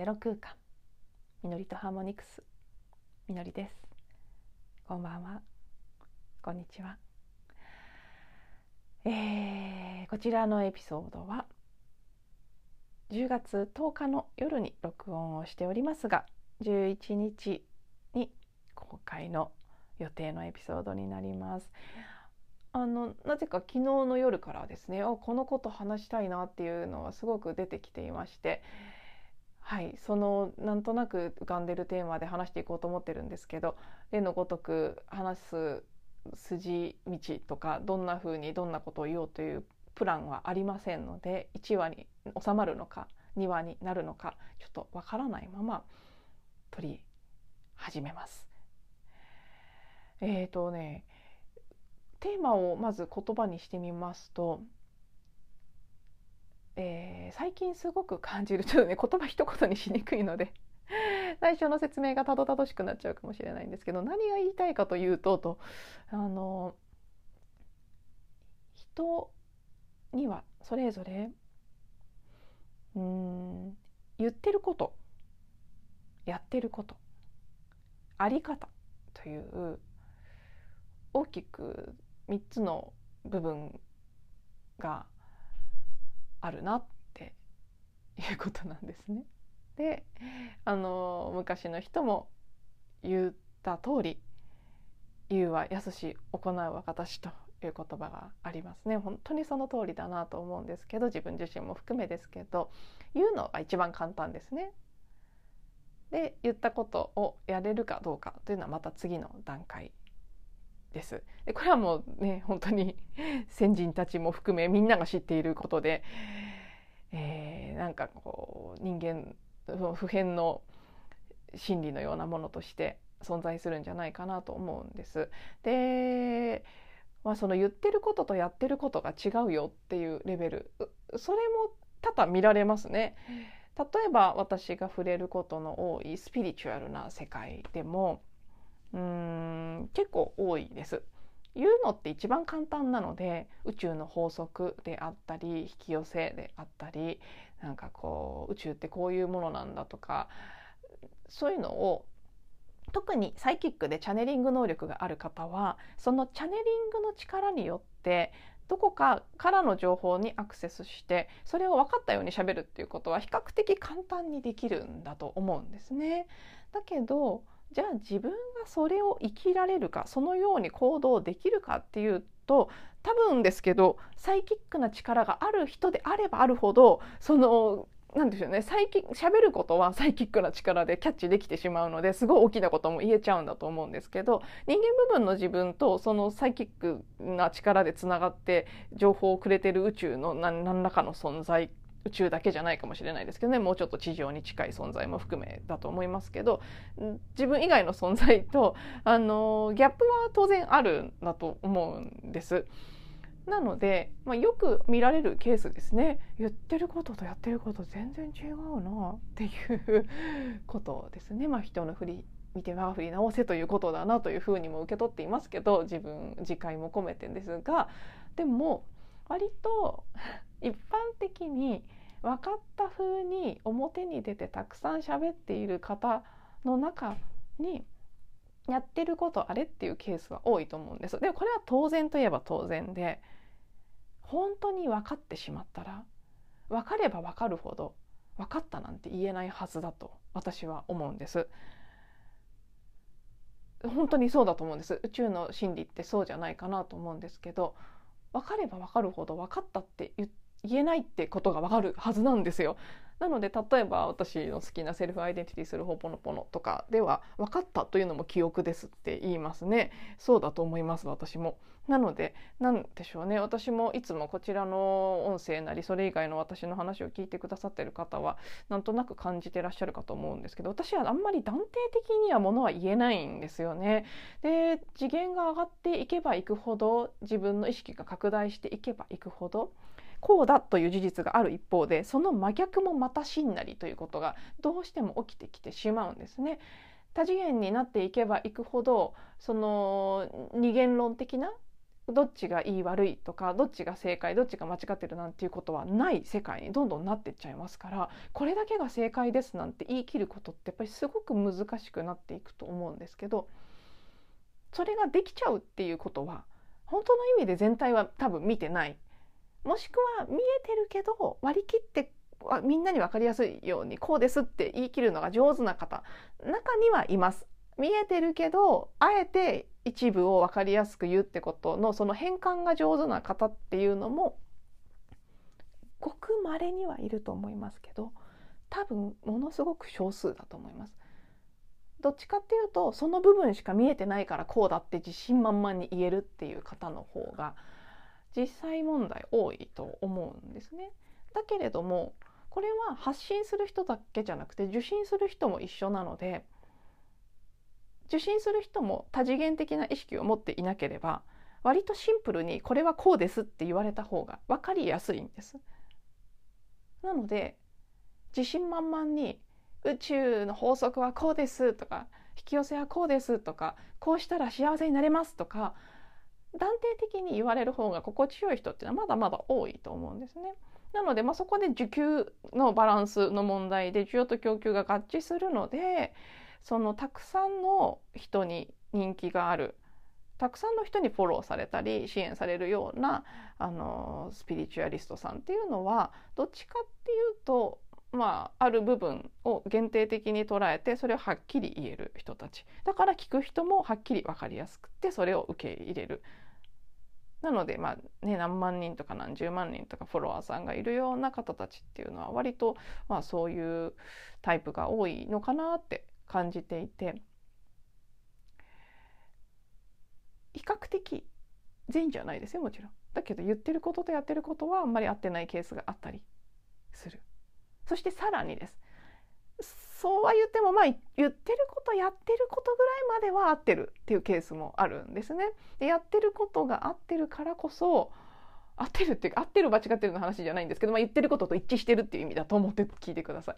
ゼロ空間。みのりとハーモニクス。みのりです。こんばんは。こんにちは。えー、こちらのエピソードは10月10日の夜に録音をしておりますが11日に公開の予定のエピソードになります。あのなぜか昨日の夜からですねあこのこと話したいなっていうのはすごく出てきていましてはいそのなんとなく浮かんでるテーマで話していこうと思ってるんですけど例のごとく話す筋道とかどんな風にどんなことを言おうというプランはありませんので1話に収まるのか2話になるのかちょっとわからないまま撮り始めます。え、ー、とねテーマをまず言葉にしてみますと、えー、最近すごく感じるちょっとね言葉一言にしにくいので 最初の説明がたどたどしくなっちゃうかもしれないんですけど何が言いたいかというととあの人にはそれぞれうん言ってることやってることあり方という大きく3つの部分があるなっていうことなんですね。であの昔の人も言った通り「言うはやすし行うは形」という言葉がありますね本当にその通りだなと思うんですけど自分自身も含めですけど言うのが一番簡単ですね。で言ったことをやれるかどうかというのはまた次の段階です。でこれはもうね本当に 先人たちも含めみんなが知っていることで、えー、なんかこう人間普遍の真理のようなものとして存在するんじゃないかなと思うんです。で、まあ、その言ってることとやってることが違うよっていうレベルそれも多々見られますね。例えば私が触れることの多いスピリチュアルな世界でもうん結構多いです。言うのって一番簡単なので宇宙の法則であったり引き寄せであったりなんかこう宇宙ってこういうものなんだとかそういうのを特にサイキックでチャネリング能力がある方はそのチャネリングの力によってどこかからの情報にアクセスしてそれを分かったようにしゃべるっていうことは比較的簡単にできるんだと思うんですね。だけどじゃあ自分がそれを生きられるかそのように行動できるかっていうと多分ですけどサイキックな力がある人であればあるほどそのなんでしょうねサイキ喋ることはサイキックな力でキャッチできてしまうのですごい大きなことも言えちゃうんだと思うんですけど人間部分の自分とそのサイキックな力でつながって情報をくれてる宇宙の何らかの存在宇宙だけじゃないかもしれないですけどね。もうちょっと地上に近い存在も含めだと思いますけど。自分以外の存在とあのギャップは当然あるんだと思うんです。なので、まあ、よく見られるケースですね。言ってることとやってること全然違うなっていうことですね。まあ、人の振り見て我が振り直せということだなというふうにも受け取っていますけど。自分自戒も込めてんですが。でも割と 一般的に分かった風に表に出てたくさん喋っている方の中にやってることあれっていうケースは多いと思うんです。でこれは当然といえば当然で本当に分かってしまったら分かれば分かるほど分かったなんて言えないはずだと私は思うんです。本当にそうだと思うんです宇宙の真理ってそうじゃないかなと思うんですけど分かれば分かるほど分かったって言えないってことが分かるはずなんですよ。なので例えば私の好きなセルフアイデンティティするほぽのぽのとかでは分かったというのも記憶ですって言いますねそうだと思います私もなので何でしょうね私もいつもこちらの音声なりそれ以外の私の話を聞いてくださってる方はなんとなく感じてらっしゃるかと思うんですけど私はあんまり断定的にはものは言えないんですよねで次元が上がっていけばいくほど自分の意識が拡大していけばいくほどこうだという事実がある一方でその真逆もまたしんなりということがどうしても起きてきてしまうんですね。多次元になっていけばいくほどその二元論的などっちがいい悪いとかどっちが正解どっちが間違ってるなんていうことはない世界にどんどんなってっちゃいますからこれだけが正解ですなんて言い切ることってやっぱりすごく難しくなっていくと思うんですけどそれができちゃうっていうことは本当の意味で全体は多分見てない。もしくは見えてるけど割り切ってみんなに分かりやすいようにこうですって言い切るのが上手な方中にはいます。見えてるけどあえて一部を分かりやすく言うってことのその変換が上手な方っていうのもごく稀にはいると思いますけど多分ものすごく少数だと思います。どっちかっていうとその部分しか見えてないからこうだって自信満々に言えるっていう方の方が実際問題多いと思うんですね。だけれどもこれは発信する人だけじゃなくて受信する人も一緒なので受信する人も多次元的な意識を持っていなければ割とシンプルにこれはこうですって言われた方が分かりやすいんです。なので自信満々に宇宙の法則はこうですとか引き寄せはこうですとかこうしたら幸せになれますとか断定的に言われる方が心地よい人っていうのはまだまだ多いと思うんですね。なので、まあ、そこで需給のバランスの問題で需要と供給が合致するのでそのたくさんの人に人気があるたくさんの人にフォローされたり支援されるようなあのスピリチュアリストさんっていうのはどっちかっていうとまあ、ある部分を限定的に捉えてそれをはっきり言える人たち。だから聞く人もはっきり分かりやすくてそれを受け入れる。なので、まあね、何万人とか何十万人とかフォロワーさんがいるような方たちっていうのは割と、まあ、そういうタイプが多いのかなって感じていて比較的全員じゃないですよもちろん。だけど言ってることとやってることはあんまり合ってないケースがあったりする。そしてさらにです。そうは言ってもまあ言ってることやってることぐらいまでは合ってるっていうケースもあるんですね。でやってることが合ってるからこそ合ってるっていうか合ってる間違ってるの話じゃないんですけど、まあ、言ってることと一致してるっていう意味だと思って聞いてください。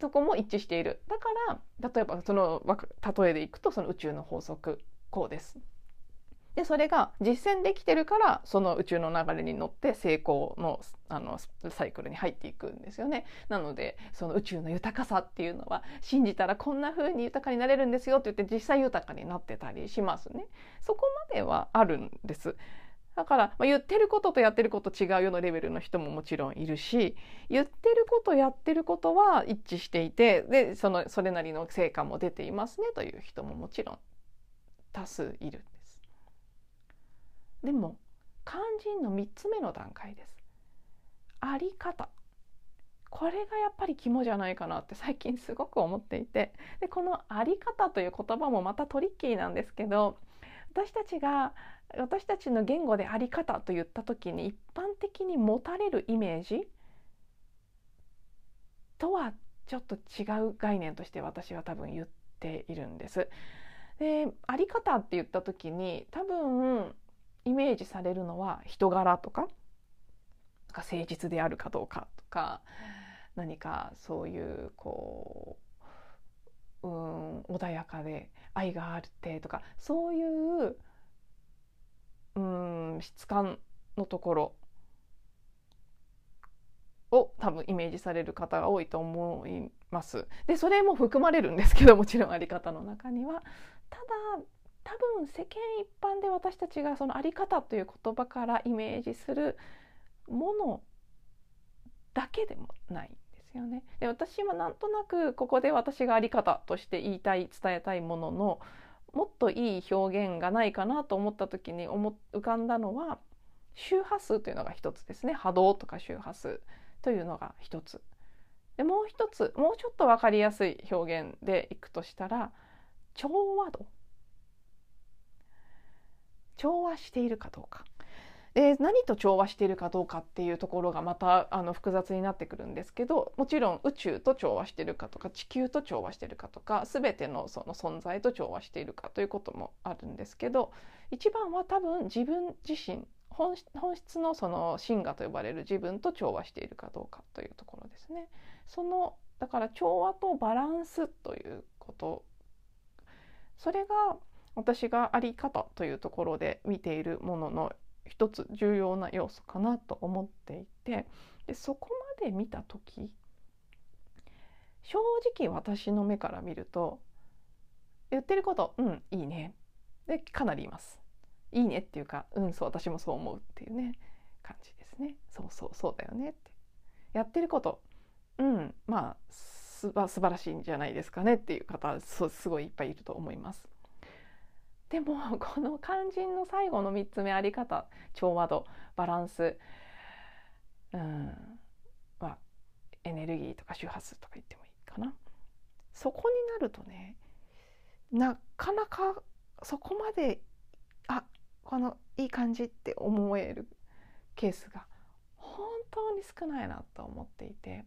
そこも一致しているだから例えばその例えでいくとその宇宙の法則こうですでそれが実践できてるからその宇宙の流れに乗って成功のあのサイクルに入っていくんですよね。なのでその宇宙の豊かさっていうのは信じたらこんな風に豊かになれるんですよって言って実際豊かになってたりしますね。そこまではあるんです。だから、まあ、言ってることとやってること違うようなレベルの人ももちろんいるし言ってることやってることは一致していてでそのそれなりの成果も出ていますねという人ももちろん多数いるんです。でも肝心の3つ目の段階です。あり方これがやっぱり肝じゃないかなって 最近すごく思っていてでこの「あり方」という言葉もまたトリッキーなんですけど私たちが私たちの言語であり方と言った時に一般的に持たれるイメージとはちょっと違う概念として私は多分言っているんです。であり方って言った時に多分イメージされるのは人柄とか誠実であるかどうかとか何かそういうこううん穏やかで愛があるってとかそういううん質感のところを多分イメージされる方が多いと思います。でそれも含まれるんですけどもちろんあり方の中には。ただ多分世間一般で私たちがそのあり方という言葉からイメージするものだけでもないですよね。で私はなんとなくここで私があり方として言いたい伝えたいもののもっといい表現がないかなと思った時に思浮かんだのは周波数というのが一つですね。波動とか周波数というのが一つ。でもう一つもうちょっと分かりやすい表現でいくとしたら調和度。調和しているかどうか。で何と調和しているかどうかっていうところがまたあの複雑になってくるんですけどもちろん宇宙と調和しているかとか地球と調和しているかとか全てのその存在と調和しているかということもあるんですけど一番は多分自分自身本質のその真我と呼ばれる自分と調和しているかどうかというところですね。そのだから調和とバランスということそれが私があり方というところで見ているものの一つ重要な要素かなと思っていてでそこまで見た時正直私の目から見ると言ってることうんいいね。でかなりいます。いいねっていうかうんそう私もそう思うっていうね感じですね。そうそうそうだよねって。やってることうんまあす素晴らしいんじゃないですかねっていう方すごいいっぱいいると思います。でも この肝心の最後の3つ目あり方調和度バランスうんまあエネルギーとか周波数とか言ってもいいかな。そこになるとねなかなかそこまであこのいい感じって思えるケースが本当に少ないなと思っていて。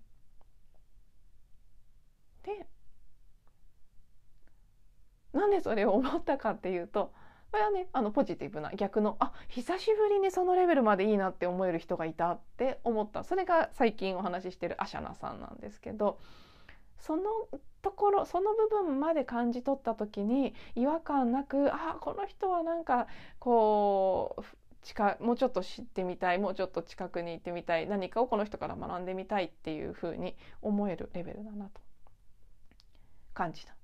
でなんでそれを思ったかっていうとこれはねあのポジティブな逆のあ久しぶりにそのレベルまでいいなって思える人がいたって思ったそれが最近お話ししてるアシャナさんなんですけどそのところその部分まで感じ取った時に違和感なくあこの人はなんかこう近もうちょっと知ってみたいもうちょっと近くに行ってみたい何かをこの人から学んでみたいっていうふうに思えるレベルだなと感じた。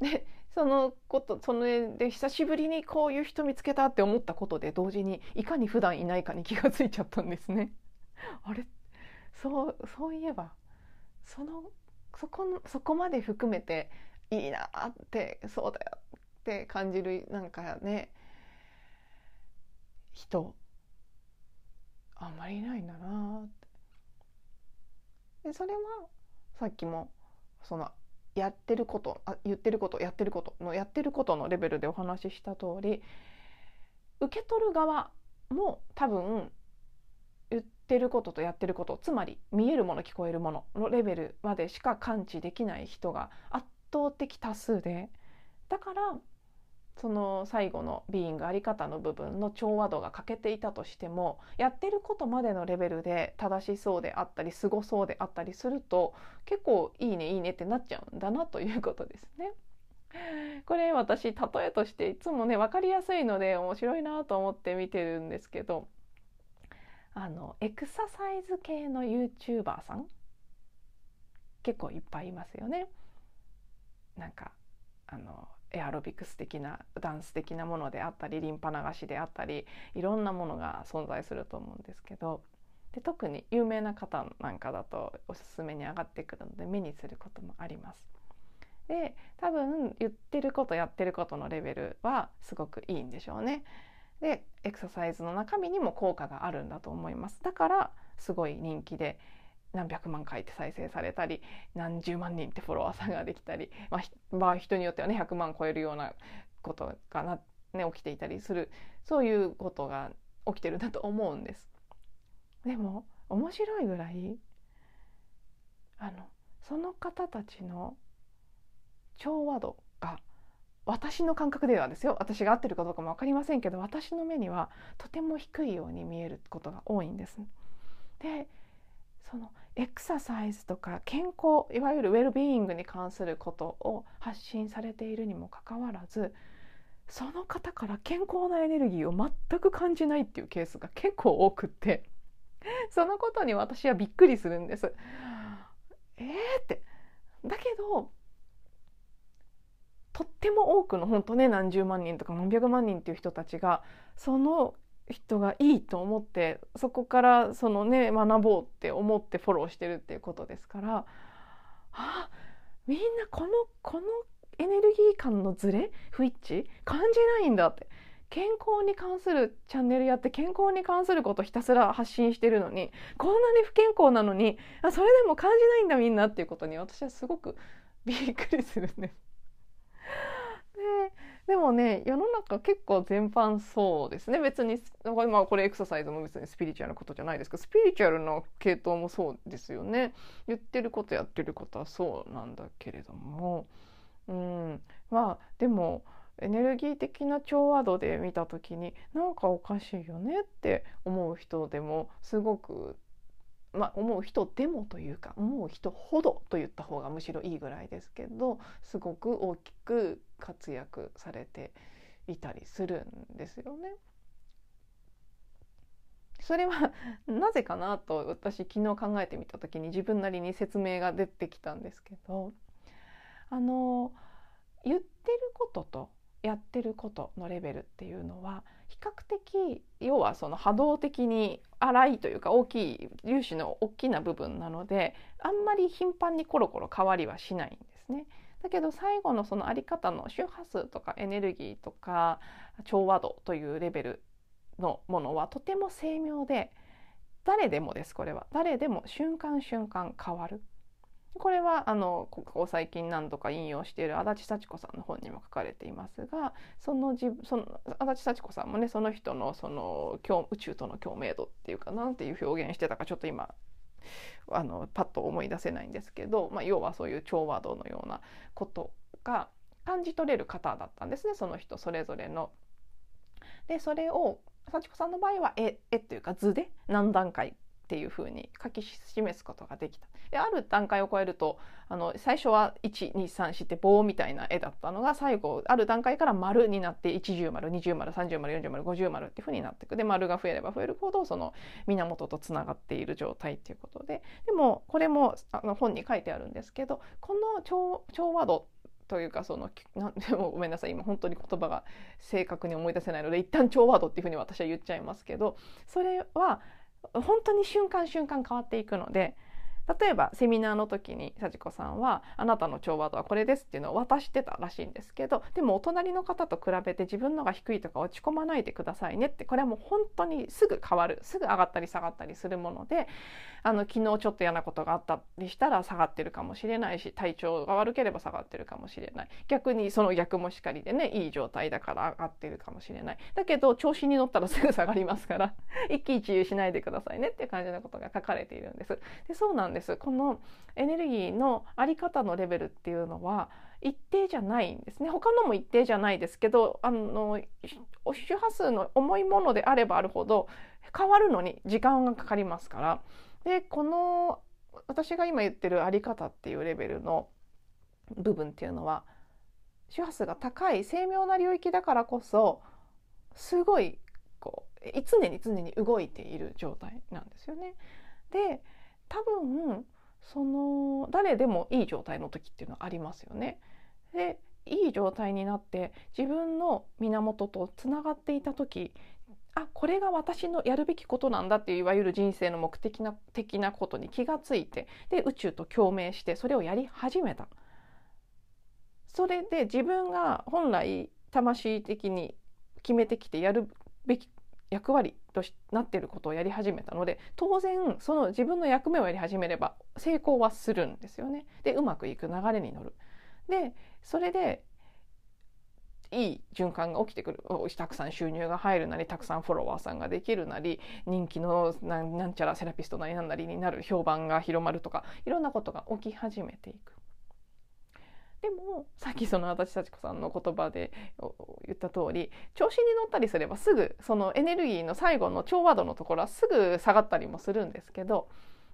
でそのことそので久しぶりにこういう人見つけたって思ったことで同時にいかに普段いないかに気がついちゃったんですね。あれ？そうそういえばそのそこのそこまで含めていいなってそうだよって感じるなんかね人あんまりいないんだなってでそれはさっきもそのやってることあ言ってることやってることのやってることのレベルでお話しした通り受け取る側も多分言ってることとやってることつまり見えるもの聞こえるもののレベルまでしか感知できない人が圧倒的多数でだからその最後のビーイングあり方の部分の調和度が欠けていたとしてもやってることまでのレベルで正しそうであったりすごそうであったりすると結構いいねいいねってなっちゃうんだなということですね。これ私例えとしていつもね分かりやすいので面白いなと思って見てるんですけどあのエクササイズ系の YouTuber さん結構いっぱいいますよね。なんかあのエアロビクス的なダンス的なものであったりリンパ流しであったりいろんなものが存在すると思うんですけどで特に有名な方なんかだとおすすめに上がってくるので目にすることもあります。で多分言ってることやってることのレベルはすごくいいんでしょうね。でエクササイズの中身にも効果があるんだと思います。だからすごい人気で何百万回って再生されたり何十万人ってフォロワーさんができたり、まあ、まあ、人によってはね100万超えるようなことがな、ね、起きていたりするそういうことが起きてるんだと思うんです。でも面白いぐらいあのその方たちの調和度が私の感覚ではですよ私が合ってるかどうかも分かりませんけど私の目にはとても低いように見えることが多いんです。でそのエクササイズとか健康いわゆるウェルビーイングに関することを発信されているにもかかわらずその方から健康なエネルギーを全く感じないっていうケースが結構多くって そのことに私はびっくりするんです。えーってだけどとっても多くの本当ね何十万人とか何百万人っていう人たちがその人がいいと思ってそこからそのね学ぼうって思ってフォローしてるっていうことですからあみんなこのこのエネルギー感のズレ？不一致？感じないんだって。健康に関するチャンネルやって健康に関することひたすら発信してるのにこんなに不健康なのにあそれでも感じないんだみんなっていうことに私はすごくびっくりするんです。ででもね世の中結構全般そうですね。別にまあこれエクササイズも別にスピリチュアルなことじゃないですけどスピリチュアルな系統もそうですよね。言ってることやってることはそうなんだけれども。うん。まあでもエネルギー的な調和度で見た時になんかおかしいよねって思う人でもすごくまあ、思う人でもというか思う人ほどと言った方がむしろいいぐらいですけどすごく大きく活躍されていたりするんですよね。それはなぜかなと私昨日考えてみた時に自分なりに説明が出てきたんですけどあの言ってることとやってることのレベルっていうのは比較的要はその波動的に粗いというか大きい粒子の大きな部分なのであんまり頻繁にコロコロ変わりはしないんですね。だけど最後のそのあり方の周波数とかエネルギーとか調和度というレベルのものはとても精妙で誰でもですこれは誰でも瞬間瞬間変わるこれはあのここ最近何度か引用している足立幸子さんの本にも書かれていますがその自その足立幸子さんもねその人のその宇宙との共鳴度っていうかなんていう表現してたかちょっと今あのパッと思い出せないんですけど、まあ、要はそういう調和度のようなことが感じ取れる方だったんですねその人それぞれの。でそれを幸子さんの場合は絵絵っていうか図で何段階っていうふうに書き示すことができた。である段階を超えるとあの最初は123って棒みたいな絵だったのが最後ある段階から丸になって110丸20丸30丸40丸50丸っていうふうになっていくで丸が増えれば増えるほどその源とつながっている状態っていうことででもこれもあの本に書いてあるんですけどこの調調和度というかそのなんでも ごめんなさい今本当に言葉が正確に思い出せないので一旦調和度っていうふうに私は言っちゃいますけどそれは本当に瞬間瞬間変わっていくので例えばセミナーの時に幸子さんは「あなたの調和度はこれです」っていうのを渡してたらしいんですけどでもお隣の方と比べて自分のが低いとか落ち込まないでくださいねってこれはもう本当にすぐ変わる。すぐ上がったり下がったりするものであの昨日ちょっと嫌なことがあったりしたら下がってるかもしれないし体調が悪ければ下がってるかもしれない。逆にその逆もしかりでねいい状態だから上がってるかもしれない。だけど調子に乗ったらすぐ下がりますから 一喜一憂しないでくださいねっていう感じのことが書かれているんです。でそうなんです。このエネルギーのあり方のレベルっていうのは一定じゃないんですね。他のも一定じゃないですけどあの周波数の重いものであればあるほど変わるのに時間がかかりますから。でこの私が今言ってるあり方っていうレベルの部分っていうのは周波数が高い精妙な領域だからこそすごいこう常に常に動いている状態なんですよね。で多分その誰でもいい状態の時っていうのはありますよね。でいい状態になって自分の源とつながっていた時あこれが私のやるべきことなんだっていういわゆる人生の目的な的なことに気がついてで宇宙と共鳴してそれをやり始めた。それで自分が本来魂的に決めてきてやるべき役割となっていることをやり始めたので当然その自分の役目をやり始めれば成功はするんですよね。でうまくいく流れに乗る。でそれでいい循環が起きてくるたくさん収入が入るなりたくさんフォロワーさんができるなり人気のなんちゃらセラピストなりなんなりになる評判が広まるとかいろんなことが起き始めていく。でもさっきその足立幸子さんの言葉で言った通り調子に乗ったりすればすぐそのエネルギーの最後の調和度のところはすぐ下がったりもするんですけど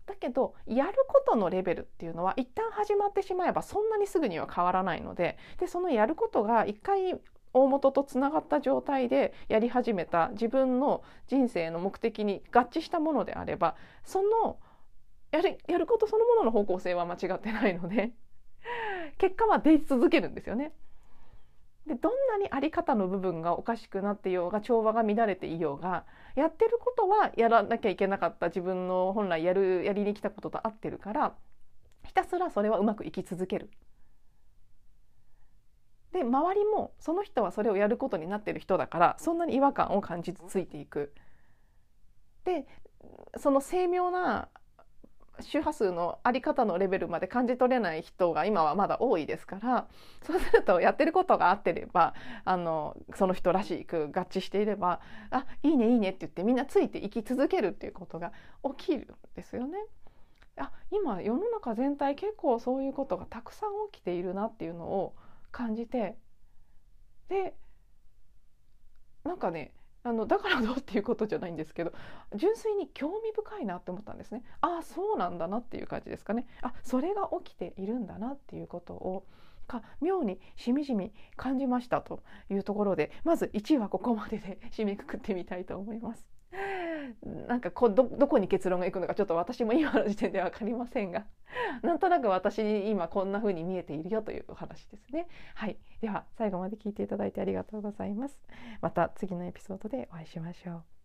だけどやることのレベルっていうのは一旦始まってしまえばそんなにすぐには変わらないのででそのやることが一回大元とつながった状態でやり始めた自分の人生の目的に合致したものであればそのやるやることそのものの方向性は間違ってないので。結果は出続けるんですよね。でどんなにあり方の部分がおかしくなっていようが調和が乱れていようがやってることはやらなきゃいけなかった自分の本来やるやりに来たことと合ってるからひたすらそれはうまくいき続ける。で周りもその人はそれをやることになってる人だからそんなに違和感を感じついていく。でその精妙な周波数のあり方のレベルまで感じ取れない人が今はまだ多いですからそうするとやってることが合ってればあのその人らしく合致していれば「あいいねいいね」って言ってみんなついていき続けるっていうことが起きるんですよね。あ今世の中全体結構そういうことがたくさん起きているなっていうのを感じてでなんかねあのだからどうっていうことじゃないんですけど純粋に興味深いなって思ったんですねああそうなんだなっていう感じですかねあそれが起きているんだなっていうことをか妙にしみじみ感じましたというところでまず1位はここまでで締めくくってみたいと思います。なんかこどどこに結論がいくのかちょっと私も今の時点では分かりませんが なんとなく私に今こんな風に見えているよというお話ですね。はい、では最後まで聞いていただいてありがとうございます。また次のエピソードでお会いしましょう。